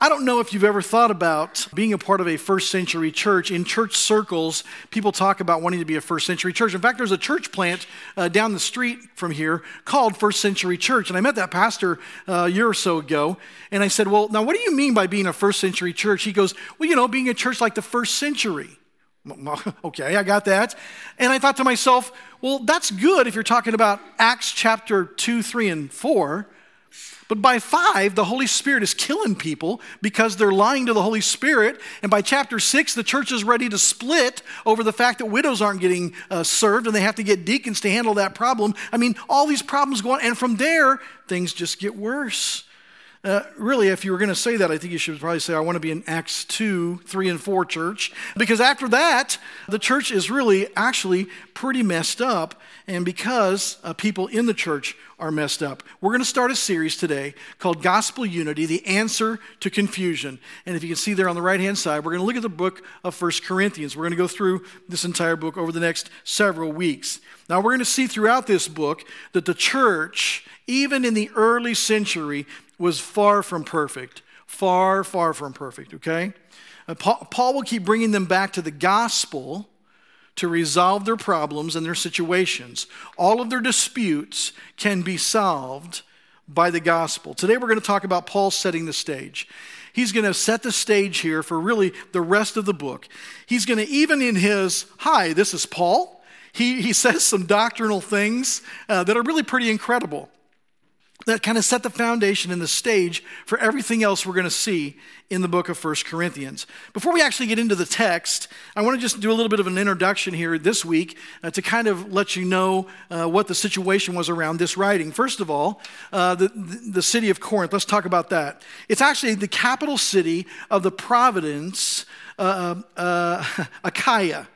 I don't know if you've ever thought about being a part of a first century church. In church circles, people talk about wanting to be a first century church. In fact, there's a church plant uh, down the street from here called First Century Church. And I met that pastor uh, a year or so ago. And I said, Well, now what do you mean by being a first century church? He goes, Well, you know, being a church like the first century. Okay, I got that. And I thought to myself, well, that's good if you're talking about Acts chapter 2, 3, and 4. But by five, the Holy Spirit is killing people because they're lying to the Holy Spirit. And by chapter six, the church is ready to split over the fact that widows aren't getting uh, served and they have to get deacons to handle that problem. I mean, all these problems go on. And from there, things just get worse. Uh, really, if you were going to say that, I think you should probably say, I want to be in Acts 2, 3, and 4 church. Because after that, the church is really actually pretty messed up. And because uh, people in the church are messed up, we're going to start a series today called Gospel Unity The Answer to Confusion. And if you can see there on the right hand side, we're going to look at the book of First Corinthians. We're going to go through this entire book over the next several weeks. Now, we're going to see throughout this book that the church, even in the early century, was far from perfect. Far, far from perfect, okay? Uh, Paul, will keep bringing them back to the gospel to resolve their problems and their situations. All of their disputes can be solved by the gospel. Today we're going to talk about Paul setting the stage. He's going to set the stage here for really the rest of the book. He's going to, even in his, hi, this is Paul, he, he says some doctrinal things uh, that are really pretty incredible that kind of set the foundation and the stage for everything else we're going to see in the book of First Corinthians. Before we actually get into the text, I want to just do a little bit of an introduction here this week uh, to kind of let you know uh, what the situation was around this writing. First of all, uh, the, the city of Corinth, let's talk about that. It's actually the capital city of the province uh, uh, Achaia.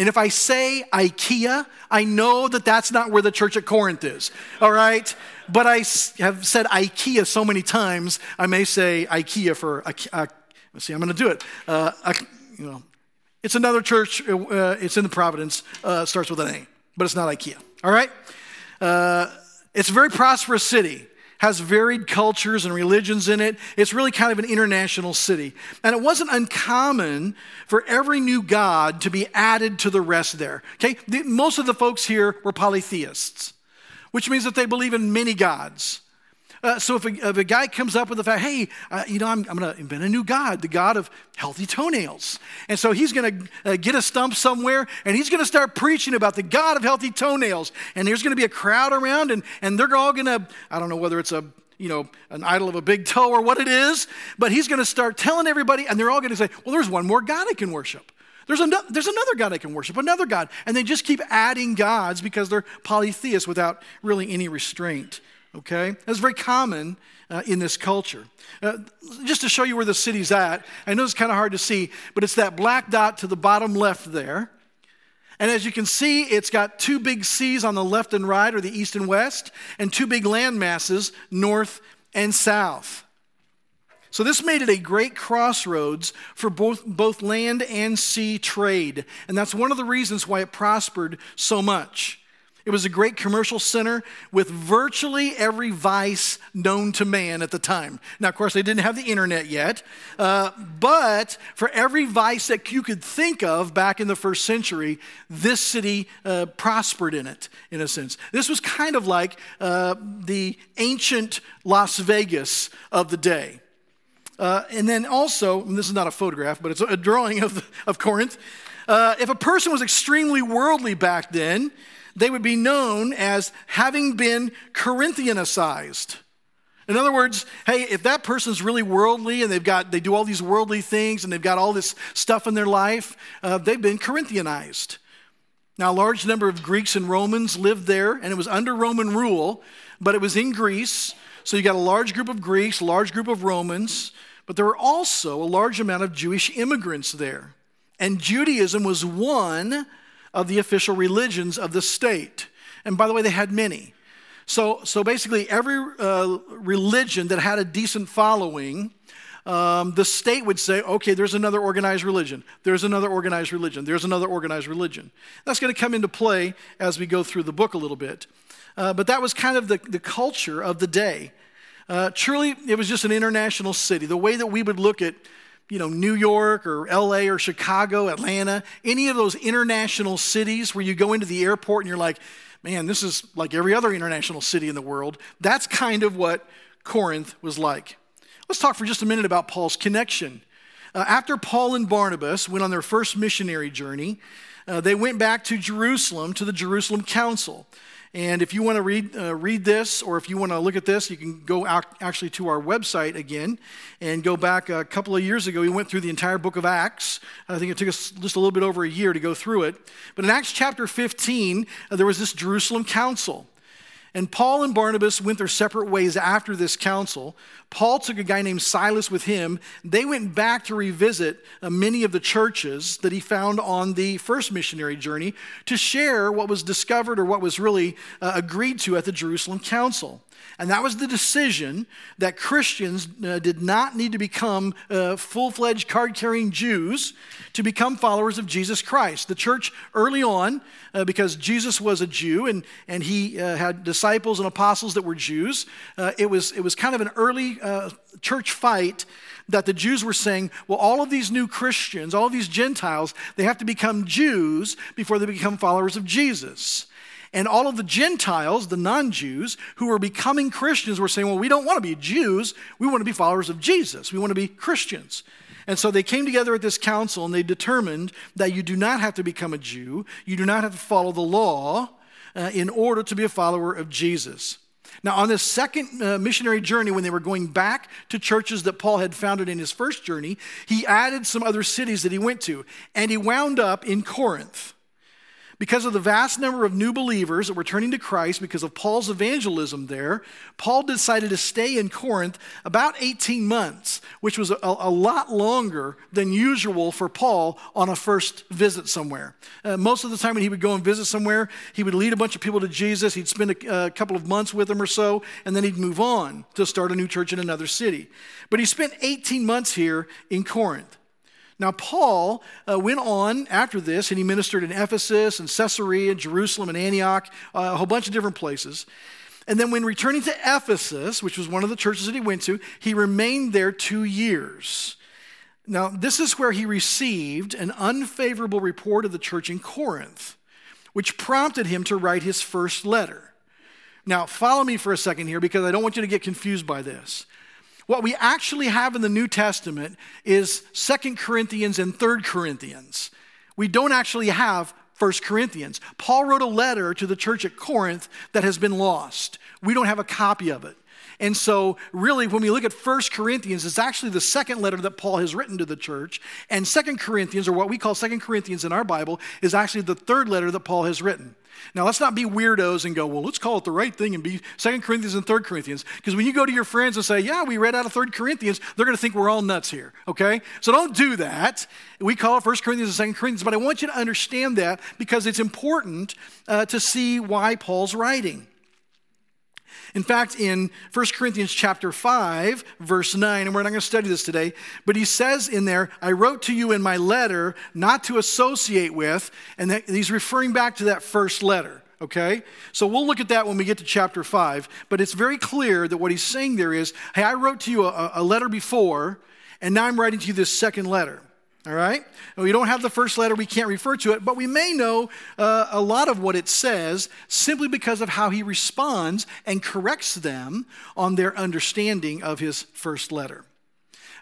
And if I say IKEA, I know that that's not where the church at Corinth is, all right? But I have said IKEA so many times, I may say IKEA for, uh, let's see, I'm going to do it. Uh, uh, you know, it's another church, uh, it's in the Providence, uh, starts with an A, but it's not IKEA, all right? Uh, it's a very prosperous city has varied cultures and religions in it. It's really kind of an international city. And it wasn't uncommon for every new god to be added to the rest there. Okay? Most of the folks here were polytheists, which means that they believe in many gods. Uh, so if a, if a, guy comes up with the fact, hey, uh, you know, I'm, I'm going to invent a new God, the God of healthy toenails. And so he's going to uh, get a stump somewhere and he's going to start preaching about the God of healthy toenails. And there's going to be a crowd around and, and they're all going to, I don't know whether it's a, you know, an idol of a big toe or what it is, but he's going to start telling everybody and they're all going to say, well, there's one more God I can worship. There's another, there's another God I can worship, another God. And they just keep adding gods because they're polytheists without really any restraint okay? That's very common uh, in this culture. Uh, just to show you where the city's at, I know it's kind of hard to see, but it's that black dot to the bottom left there. And as you can see, it's got two big seas on the left and right, or the east and west, and two big land masses, north and south. So this made it a great crossroads for both, both land and sea trade. And that's one of the reasons why it prospered so much. It was a great commercial center with virtually every vice known to man at the time. Now, of course, they didn't have the internet yet, uh, but for every vice that you could think of back in the first century, this city uh, prospered in it, in a sense. This was kind of like uh, the ancient Las Vegas of the day. Uh, and then also, and this is not a photograph, but it's a drawing of, of Corinth. Uh, if a person was extremely worldly back then, they would be known as having been Corinthianicized. In other words, hey, if that person's really worldly and they've got they do all these worldly things and they've got all this stuff in their life, uh, they've been Corinthianized. Now, a large number of Greeks and Romans lived there, and it was under Roman rule, but it was in Greece. So you got a large group of Greeks, a large group of Romans, but there were also a large amount of Jewish immigrants there. And Judaism was one of the official religions of the state. And by the way, they had many. So, so basically, every uh, religion that had a decent following, um, the state would say, okay, there's another organized religion. There's another organized religion. There's another organized religion. That's going to come into play as we go through the book a little bit. Uh, but that was kind of the, the culture of the day. Uh, truly, it was just an international city. The way that we would look at, you know, New York or LA or Chicago, Atlanta, any of those international cities where you go into the airport and you're like, man, this is like every other international city in the world. That's kind of what Corinth was like. Let's talk for just a minute about Paul's connection. Uh, after Paul and Barnabas went on their first missionary journey, uh, they went back to Jerusalem to the Jerusalem Council. And if you want to read, uh, read this, or if you want to look at this, you can go out actually to our website again and go back a couple of years ago. We went through the entire book of Acts. I think it took us just a little bit over a year to go through it. But in Acts chapter 15, uh, there was this Jerusalem council. And Paul and Barnabas went their separate ways after this council. Paul took a guy named Silas with him. They went back to revisit uh, many of the churches that he found on the first missionary journey to share what was discovered or what was really uh, agreed to at the Jerusalem council. And that was the decision that Christians uh, did not need to become uh, full fledged card carrying Jews to become followers of Jesus Christ. The church early on, uh, because Jesus was a Jew and, and he uh, had disciples and apostles that were Jews, uh, it, was, it was kind of an early uh, church fight that the Jews were saying, well, all of these new Christians, all of these Gentiles, they have to become Jews before they become followers of Jesus. And all of the Gentiles, the non Jews, who were becoming Christians, were saying, well, we don't want to be Jews. We want to be followers of Jesus. We want to be Christians. And so they came together at this council and they determined that you do not have to become a Jew, you do not have to follow the law uh, in order to be a follower of Jesus. Now, on this second uh, missionary journey, when they were going back to churches that Paul had founded in his first journey, he added some other cities that he went to, and he wound up in Corinth. Because of the vast number of new believers that were turning to Christ because of Paul's evangelism there, Paul decided to stay in Corinth about 18 months, which was a, a lot longer than usual for Paul on a first visit somewhere. Uh, most of the time when he would go and visit somewhere, he would lead a bunch of people to Jesus. He'd spend a, a couple of months with them or so, and then he'd move on to start a new church in another city. But he spent 18 months here in Corinth. Now, Paul uh, went on after this and he ministered in Ephesus and Caesarea and Jerusalem and Antioch, uh, a whole bunch of different places. And then, when returning to Ephesus, which was one of the churches that he went to, he remained there two years. Now, this is where he received an unfavorable report of the church in Corinth, which prompted him to write his first letter. Now, follow me for a second here because I don't want you to get confused by this. What we actually have in the New Testament is Second Corinthians and Third Corinthians. We don't actually have First Corinthians. Paul wrote a letter to the church at Corinth that has been lost. We don't have a copy of it. And so, really, when we look at First Corinthians, it's actually the second letter that Paul has written to the church. And Second Corinthians, or what we call Second Corinthians in our Bible, is actually the third letter that Paul has written. Now, let's not be weirdos and go, well, let's call it the right thing and be Second Corinthians and Third Corinthians. Because when you go to your friends and say, yeah, we read out of Third Corinthians, they're going to think we're all nuts here, okay? So don't do that. We call it First Corinthians and Second Corinthians, but I want you to understand that because it's important uh, to see why Paul's writing. In fact, in 1 Corinthians chapter 5, verse 9, and we're not going to study this today, but he says in there, I wrote to you in my letter not to associate with, and that, he's referring back to that first letter. Okay? So we'll look at that when we get to chapter 5. But it's very clear that what he's saying there is hey, I wrote to you a, a letter before, and now I'm writing to you this second letter. All right? We don't have the first letter, we can't refer to it, but we may know uh, a lot of what it says simply because of how he responds and corrects them on their understanding of his first letter.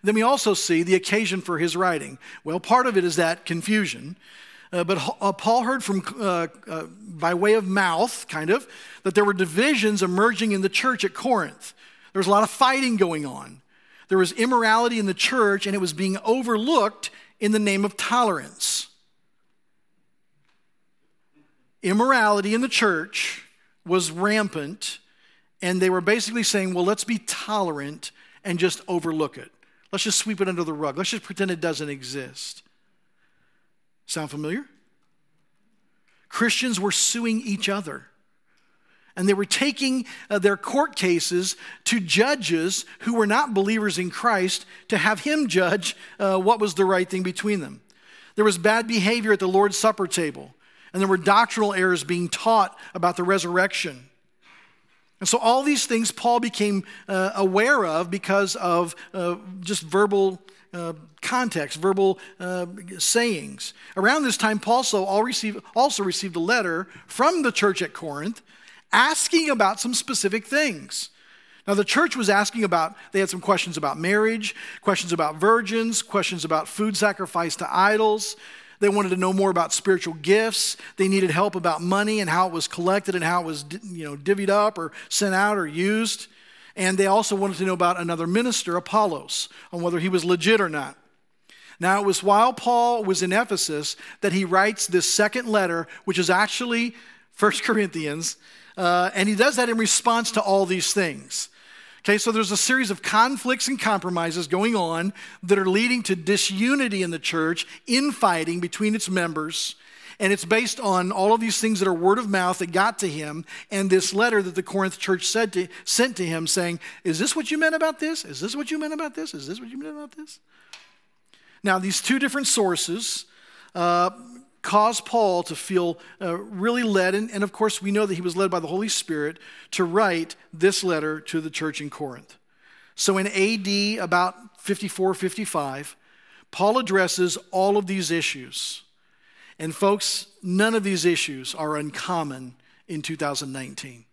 Then we also see the occasion for his writing. Well, part of it is that confusion. Uh, but uh, Paul heard from, uh, uh, by way of mouth, kind of, that there were divisions emerging in the church at Corinth. There was a lot of fighting going on. There was immorality in the church, and it was being overlooked in the name of tolerance. Immorality in the church was rampant, and they were basically saying, well, let's be tolerant and just overlook it. Let's just sweep it under the rug. Let's just pretend it doesn't exist. Sound familiar? Christians were suing each other. And they were taking uh, their court cases to judges who were not believers in Christ to have him judge uh, what was the right thing between them. There was bad behavior at the Lord's Supper table, and there were doctrinal errors being taught about the resurrection. And so, all these things Paul became uh, aware of because of uh, just verbal uh, context, verbal uh, sayings. Around this time, Paul also received, also received a letter from the church at Corinth asking about some specific things. Now, the church was asking about, they had some questions about marriage, questions about virgins, questions about food sacrifice to idols. They wanted to know more about spiritual gifts. They needed help about money and how it was collected and how it was you know, divvied up or sent out or used. And they also wanted to know about another minister, Apollos, on whether he was legit or not. Now, it was while Paul was in Ephesus that he writes this second letter, which is actually 1 Corinthians, uh, and he does that in response to all these things. Okay, so there's a series of conflicts and compromises going on that are leading to disunity in the church, infighting between its members. And it's based on all of these things that are word of mouth that got to him, and this letter that the Corinth church said to, sent to him saying, Is this what you meant about this? Is this what you meant about this? Is this what you meant about this? Now, these two different sources uh, caused Paul to feel uh, really led, and, and of course, we know that he was led by the Holy Spirit to write this letter to the church in Corinth. So in AD about 54, 55, Paul addresses all of these issues. And folks, none of these issues are uncommon in 2019.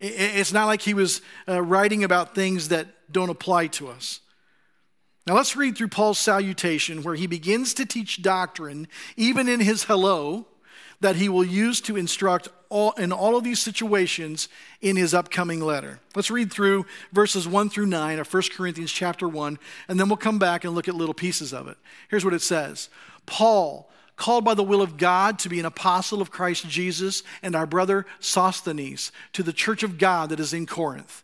It's not like he was uh, writing about things that don't apply to us. Now let's read through Paul's salutation where he begins to teach doctrine, even in his hello, that he will use to instruct all, in all of these situations in his upcoming letter. Let's read through verses 1 through 9 of 1 Corinthians chapter 1, and then we'll come back and look at little pieces of it. Here's what it says Paul, called by the will of God to be an apostle of Christ Jesus, and our brother Sosthenes, to the church of God that is in Corinth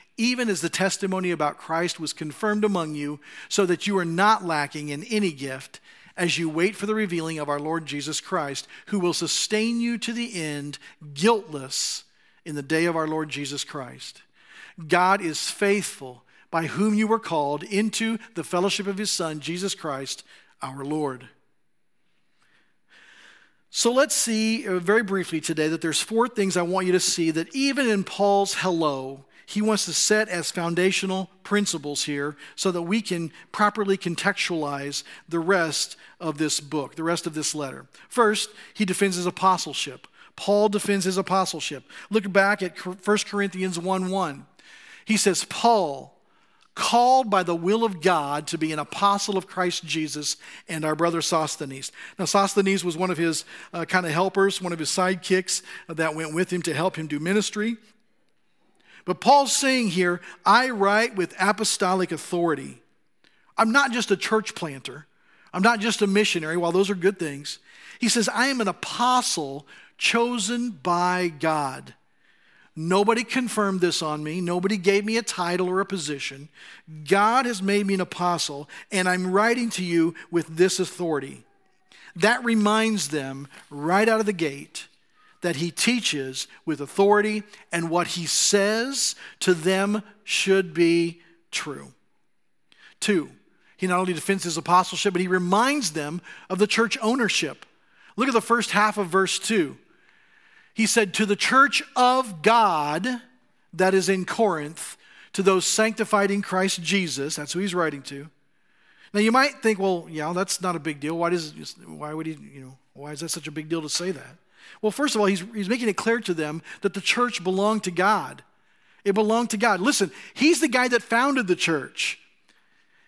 even as the testimony about Christ was confirmed among you, so that you are not lacking in any gift as you wait for the revealing of our Lord Jesus Christ, who will sustain you to the end, guiltless in the day of our Lord Jesus Christ. God is faithful, by whom you were called into the fellowship of his Son, Jesus Christ, our Lord. So let's see uh, very briefly today that there's four things I want you to see that even in Paul's hello, he wants to set as foundational principles here so that we can properly contextualize the rest of this book, the rest of this letter. First, he defends his apostleship. Paul defends his apostleship. Look back at 1 Corinthians 1 1. He says, Paul, called by the will of God to be an apostle of Christ Jesus and our brother Sosthenes. Now, Sosthenes was one of his uh, kind of helpers, one of his sidekicks that went with him to help him do ministry. But Paul's saying here, I write with apostolic authority. I'm not just a church planter, I'm not just a missionary, while those are good things. He says, I am an apostle chosen by God. Nobody confirmed this on me. Nobody gave me a title or a position. God has made me an apostle, and I'm writing to you with this authority. That reminds them right out of the gate that he teaches with authority, and what he says to them should be true. Two, he not only defends his apostleship, but he reminds them of the church ownership. Look at the first half of verse 2. He said, To the church of God that is in Corinth, to those sanctified in Christ Jesus, that's who he's writing to. Now you might think, well, yeah, that's not a big deal. Why does why would he, you know, why is that such a big deal to say that? Well, first of all, he's, he's making it clear to them that the church belonged to God. It belonged to God. Listen, he's the guy that founded the church.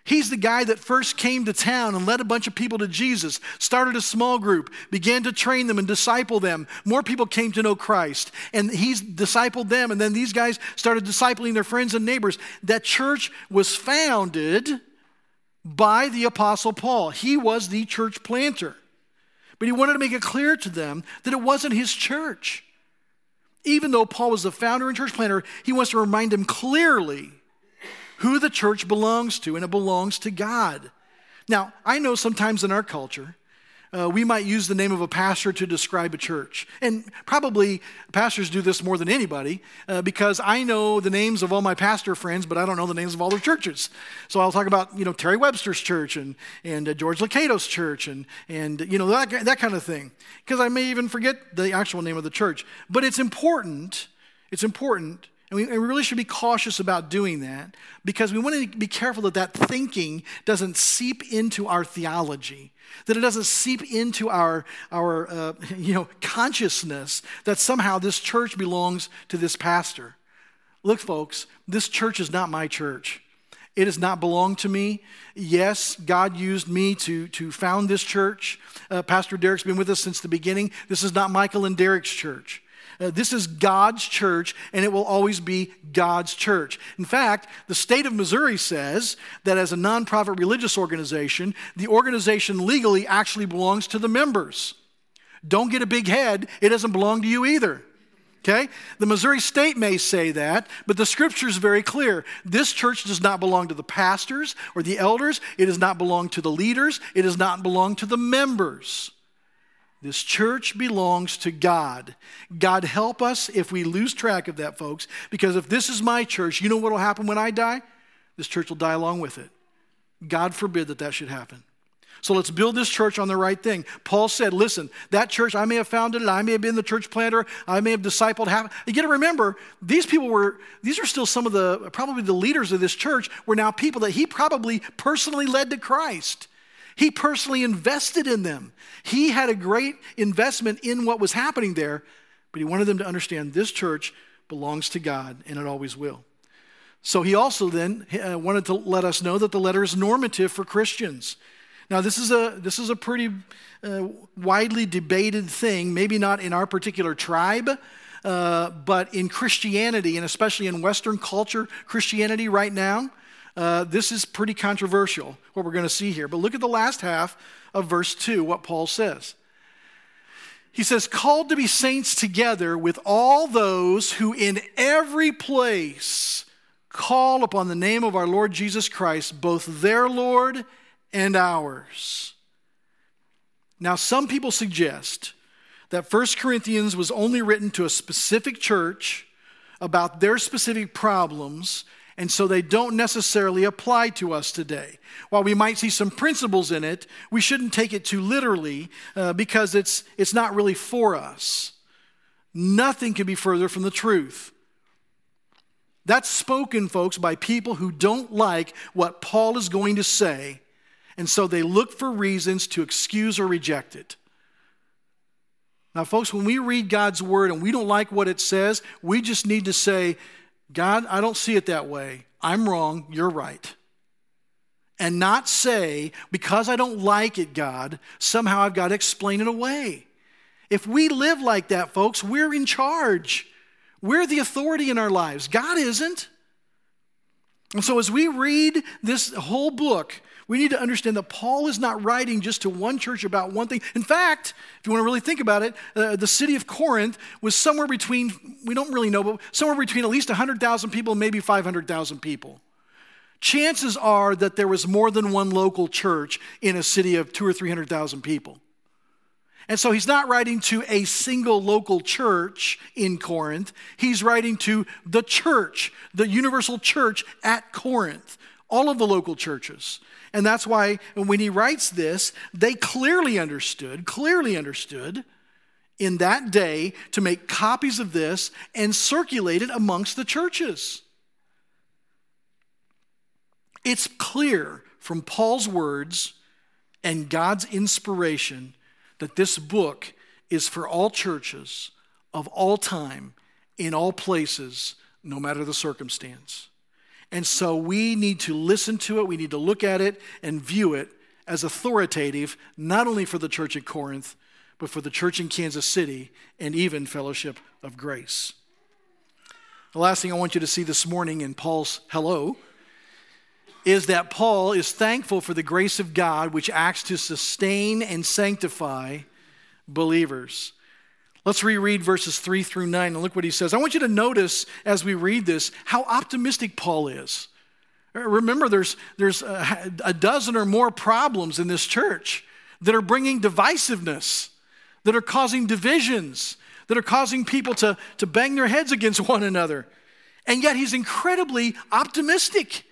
He's the guy that first came to town and led a bunch of people to Jesus, started a small group, began to train them and disciple them. More people came to know Christ, and he's discipled them, and then these guys started discipling their friends and neighbors. That church was founded by the Apostle Paul. He was the church planter. But he wanted to make it clear to them that it wasn't his church. Even though Paul was the founder and church planter, he wants to remind them clearly who the church belongs to, and it belongs to God. Now, I know sometimes in our culture, uh, we might use the name of a pastor to describe a church. And probably pastors do this more than anybody uh, because I know the names of all my pastor friends, but I don't know the names of all their churches. So I'll talk about, you know, Terry Webster's church and, and uh, George Locato's church and, and you know, that, that kind of thing. Because I may even forget the actual name of the church. But it's important, it's important and we, and we, really should be cautious about doing that because we want to be careful that that thinking doesn't seep into our theology, that it doesn't seep into our, our uh, you know, consciousness that somehow this church belongs to this pastor. Look, folks, this church is not my church. It does not belong to me. Yes, God used me to, to found this church. Uh, pastor Derek's been with us since the beginning. This is not Michael and Derek's church. Uh, this is God's church, and it will always be God's church. In fact, the state of Missouri says that as a nonprofit religious organization, the organization legally actually belongs to the members. Don't get a big head, it doesn't belong to you either. Okay? The Missouri state may say that, but the scripture is very clear. This church does not belong to the pastors or the elders. It does not belong to the leaders. It does not belong to the members. This church belongs to God. God help us if we lose track of that, folks, because if this is my church, you know what will happen when I die? This church will die along with it. God forbid that that should happen. So let's build this church on the right thing. Paul said, listen, that church, I may have founded it, I may have been the church planter, I may have discipled half. You got to remember, these people were, these are still some of the, probably the leaders of this church, were now people that he probably personally led to Christ. He personally invested in them. He had a great investment in what was happening there, but he wanted them to understand this church belongs to God and it always will. So he also then uh, wanted to let us know that the letter is normative for Christians. Now, this is a, this is a pretty uh, widely debated thing, maybe not in our particular tribe, uh, but in Christianity, and especially in Western culture, Christianity right now. Uh, this is pretty controversial, what we're going to see here. But look at the last half of verse 2, what Paul says. He says, called to be saints together with all those who in every place call upon the name of our Lord Jesus Christ, both their Lord and ours. Now, some people suggest that 1 Corinthians was only written to a specific church about their specific problems and so they don't necessarily apply to us today. While we might see some principles in it, we shouldn't take it too literally uh, because it's, it's not really for us. Nothing can be further from the truth. That's spoken, folks, by people who don't like what Paul is going to say, and so they look for reasons to excuse or reject it. Now, folks, when we read God's word and we don't like what it says, we just need to say, God, I don't see it that way. I'm wrong. You're right. And not say, because I don't like it, God, somehow I've got to explain it away. If we live like that, folks, we're in charge. We're the authority in our lives. God isn't. And so as we read this whole book, we need to understand that Paul is not writing just to one church about one thing. In fact, if you want to really think about it, uh, the city of Corinth was somewhere between, we don't really know, but somewhere between at least 100,000 people and maybe 500,000 people. Chances are that there was more than one local church in a city of two or 300,000 people. And so he's not writing to a single local church in Corinth. He's writing to the church, the universal church at Corinth, all of the local churches. And that's why when he writes this, they clearly understood, clearly understood in that day to make copies of this and circulate it amongst the churches. It's clear from Paul's words and God's inspiration that this book is for all churches of all time, in all places, no matter the circumstance. And so we need to listen to it, we need to look at it and view it as authoritative, not only for the church at Corinth, but for the church in Kansas City and even Fellowship of Grace. The last thing I want you to see this morning in Paul's hello is that Paul is thankful for the grace of God which acts to sustain and sanctify believers. Let's reread verses 3 through 9 and look what he says. I want you to notice as we read this how optimistic Paul is. Remember, there's, there's a, a dozen or more problems in this church that are bringing divisiveness, that are causing divisions, that are causing people to, to bang their heads against one another. And yet he's incredibly optimistic.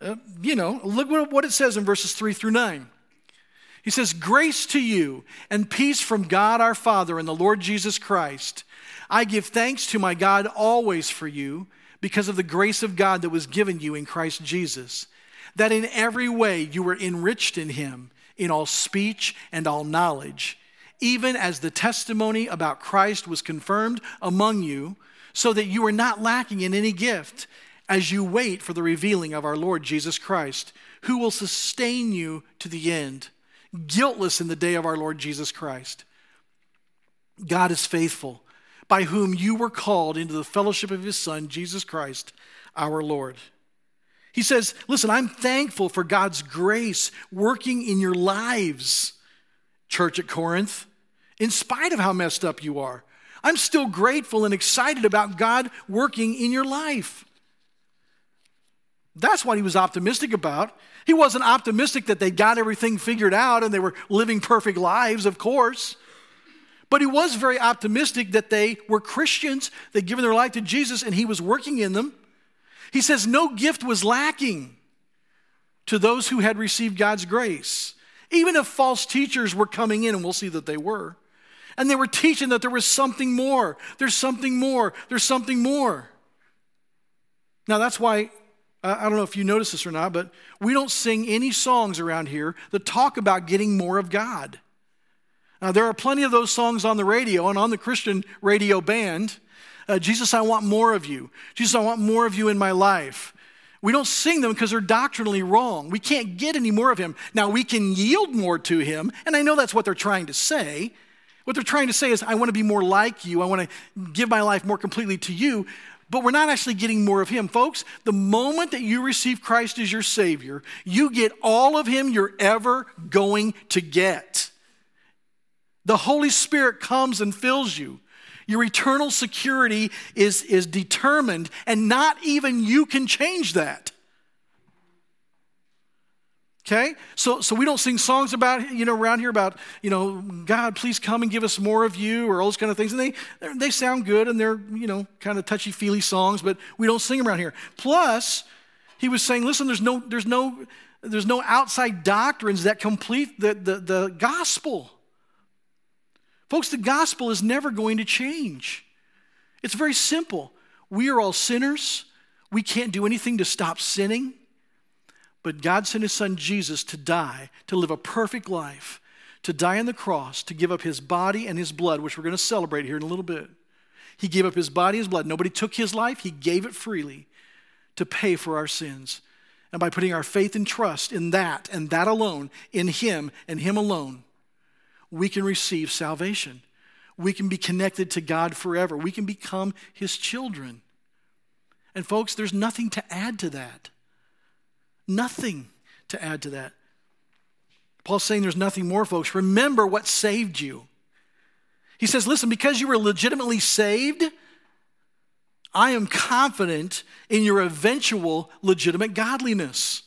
Uh, you know, look what it says in verses 3 through 9. He says, Grace to you and peace from God our Father and the Lord Jesus Christ. I give thanks to my God always for you because of the grace of God that was given you in Christ Jesus, that in every way you were enriched in him, in all speech and all knowledge, even as the testimony about Christ was confirmed among you, so that you are not lacking in any gift as you wait for the revealing of our Lord Jesus Christ, who will sustain you to the end, guiltless in the day of our Lord Jesus Christ. God is faithful, by whom you were called into the fellowship of his Son, Jesus Christ, our Lord. He says, Listen, I'm thankful for God's grace working in your lives, church at Corinth, in spite of how messed up you are. I'm still grateful and excited about God working in your life. That's what he was optimistic about. He wasn't optimistic that they got everything figured out and they were living perfect lives, of course. But he was very optimistic that they were Christians, they'd given their life to Jesus, and he was working in them. He says, No gift was lacking to those who had received God's grace. Even if false teachers were coming in, and we'll see that they were, and they were teaching that there was something more, there's something more, there's something more. Now, that's why I don't know if you notice this or not, but we don't sing any songs around here that talk about getting more of God. Now, there are plenty of those songs on the radio and on the Christian radio band. Uh, Jesus, I want more of you. Jesus, I want more of you in my life. We don't sing them because they're doctrinally wrong. We can't get any more of him. Now, we can yield more to him, and I know that's what they're trying to say. What they're trying to say is, I want to be more like you. I want to give my life more completely to you but we're not actually getting more of Him. Folks, the moment that you receive Christ as your Savior, you get all of Him you're ever going to get. The Holy Spirit comes and fills you. Your eternal security is, is determined, and not even you can change that. Okay? So, so we don't sing songs about, you know, around here about, you know, God, please come and give us more of you or all those kind of things. And they, they sound good and they're, you know, kind of touchy feely songs, but we don't sing them around here. Plus, he was saying, listen, there's no, there's no, there's no outside doctrines that complete the, the, the gospel. Folks, the gospel is never going to change. It's very simple. We are all sinners. We can't do anything to stop sinning. But God sent his son Jesus to die, to live a perfect life, to die on the cross, to give up his body and his blood, which we're going to celebrate here in a little bit. He gave up his body, his blood. Nobody took his life, he gave it freely to pay for our sins. And by putting our faith and trust in that and that alone, in him and him alone, we can receive salvation. We can be connected to God forever. We can become his children. And folks, there's nothing to add to that. Nothing to add to that. Paul's saying there's nothing more, folks. Remember what saved you. He says, listen, because you were legitimately saved, I am confident in your eventual legitimate godliness.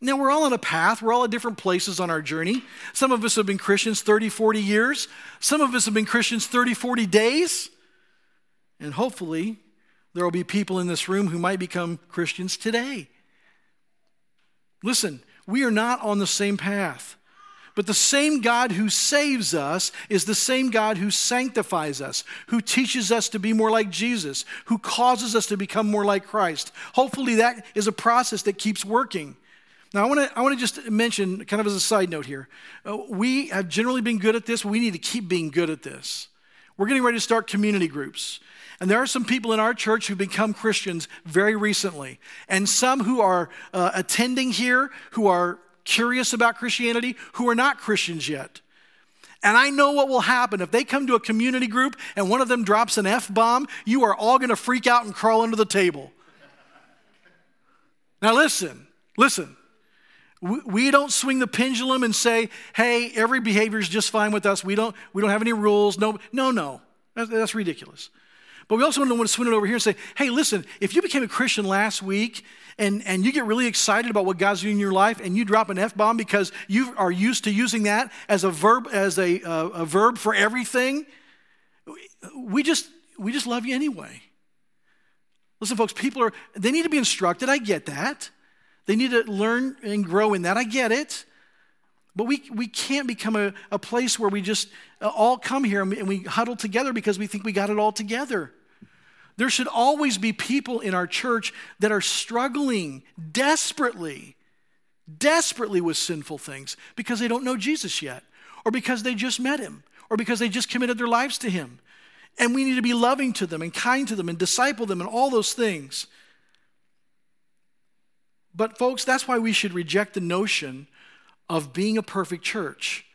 Now, we're all on a path. We're all at different places on our journey. Some of us have been Christians 30, 40 years. Some of us have been Christians 30, 40 days. And hopefully, there will be people in this room who might become Christians today. Listen, we are not on the same path. But the same God who saves us is the same God who sanctifies us, who teaches us to be more like Jesus, who causes us to become more like Christ. Hopefully, that is a process that keeps working. Now, I want to I want to just mention, kind of as a side note here, uh, we have generally been good at this. We need to keep being good at this. We're getting ready to start community groups. And there are some people in our church who become Christians very recently, and some who are uh, attending here who are curious about Christianity who are not Christians yet. And I know what will happen. If they come to a community group and one of them drops an F bomb, you are all going to freak out and crawl under the table. Now, listen, listen. We don't swing the pendulum and say, hey, every behavior is just fine with us. We don't, we don't have any rules. No, no, no. That's, that's ridiculous. But we also don't want to swing it over here and say, hey, listen, if you became a Christian last week and, and you get really excited about what God's doing in your life and you drop an F bomb because you are used to using that as a verb, as a, uh, a verb for everything, we just, we just love you anyway. Listen, folks, people are, they need to be instructed. I get that. They need to learn and grow in that. I get it. But we, we can't become a, a place where we just uh, all come here and we, and we huddle together because we think we got it all together. There should always be people in our church that are struggling desperately, desperately with sinful things because they don't know Jesus yet, or because they just met him, or because they just committed their lives to him. And we need to be loving to them and kind to them and disciple them and all those things. But, folks, that's why we should reject the notion of being a perfect church.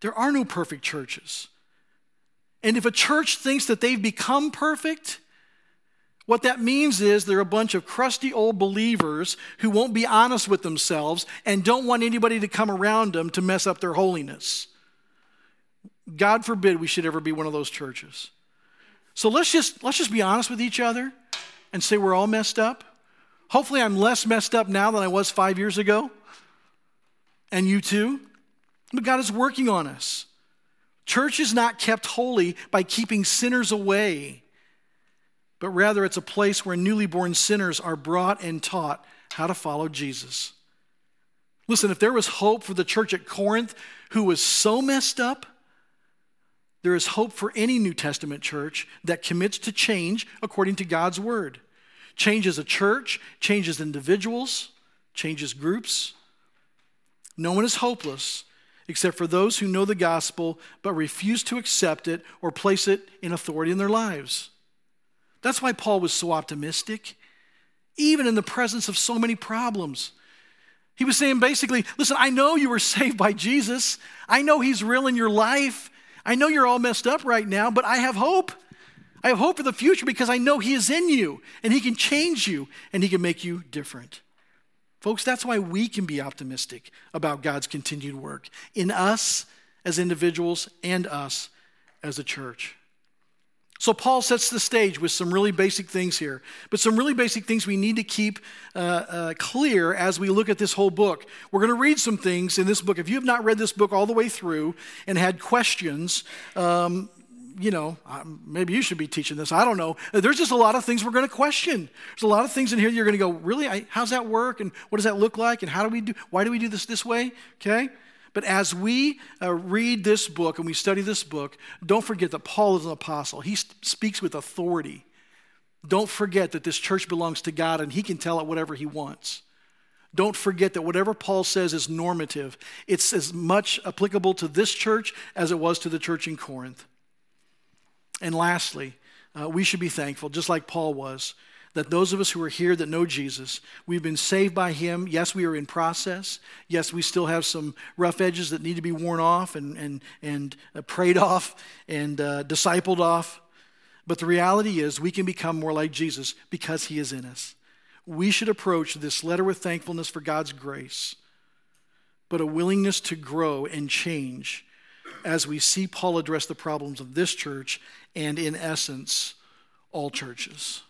There are no perfect churches. And if a church thinks that they've become perfect, what that means is they're a bunch of crusty old believers who won't be honest with themselves and don't want anybody to come around them to mess up their holiness. God forbid we should ever be one of those churches. So let's just let's just be honest with each other and say we're all messed up. Hopefully I'm less messed up now than I was 5 years ago. And you too. But God is working on us. Church is not kept holy by keeping sinners away but rather it's a place where newly born sinners are brought and taught how to follow Jesus. Listen, if there was hope for the church at Corinth who was so messed up, there is hope for any New Testament church that commits to change according to God's word. Changes a church, changes individuals, changes groups. No one is hopeless except for those who know the gospel but refuse to accept it or place it in authority in their lives. That's why Paul was so optimistic, even in the presence of so many problems. He was saying basically, listen, I know you were saved by Jesus. I know he's real in your life. I know you're all messed up right now, but I have hope. I have hope for the future because I know he is in you and he can change you and he can make you different. Folks, that's why we can be optimistic about God's continued work in us as individuals and us as a church. So, Paul sets the stage with some really basic things here, but some really basic things we need to keep uh, uh, clear as we look at this whole book. We're going to read some things in this book. If you have not read this book all the way through and had questions, um, you know, maybe you should be teaching this. I don't know. There's just a lot of things we're going to question. There's a lot of things in here you're going to go, really? I, how's that work? And what does that look like? And how do we do? Why do we do this this way? Okay. But as we uh, read this book and we study this book, don't forget that Paul is an apostle. He speaks with authority. Don't forget that this church belongs to God and he can tell it whatever he wants. Don't forget that whatever Paul says is normative. It's as much applicable to this church as it was to the church in Corinth. And lastly, uh, we should be thankful, just like Paul was, that those of us who are here that know Jesus, we've been saved by him. Yes, we are in process. Yes, we still have some rough edges that need to be worn off and, and, and uh, prayed off and uh, discipled off. But the reality is, we can become more like Jesus because he is in us. We should approach this letter with thankfulness for God's grace, but a willingness to grow and change as we see Paul address the problems of this church and, in essence, all churches.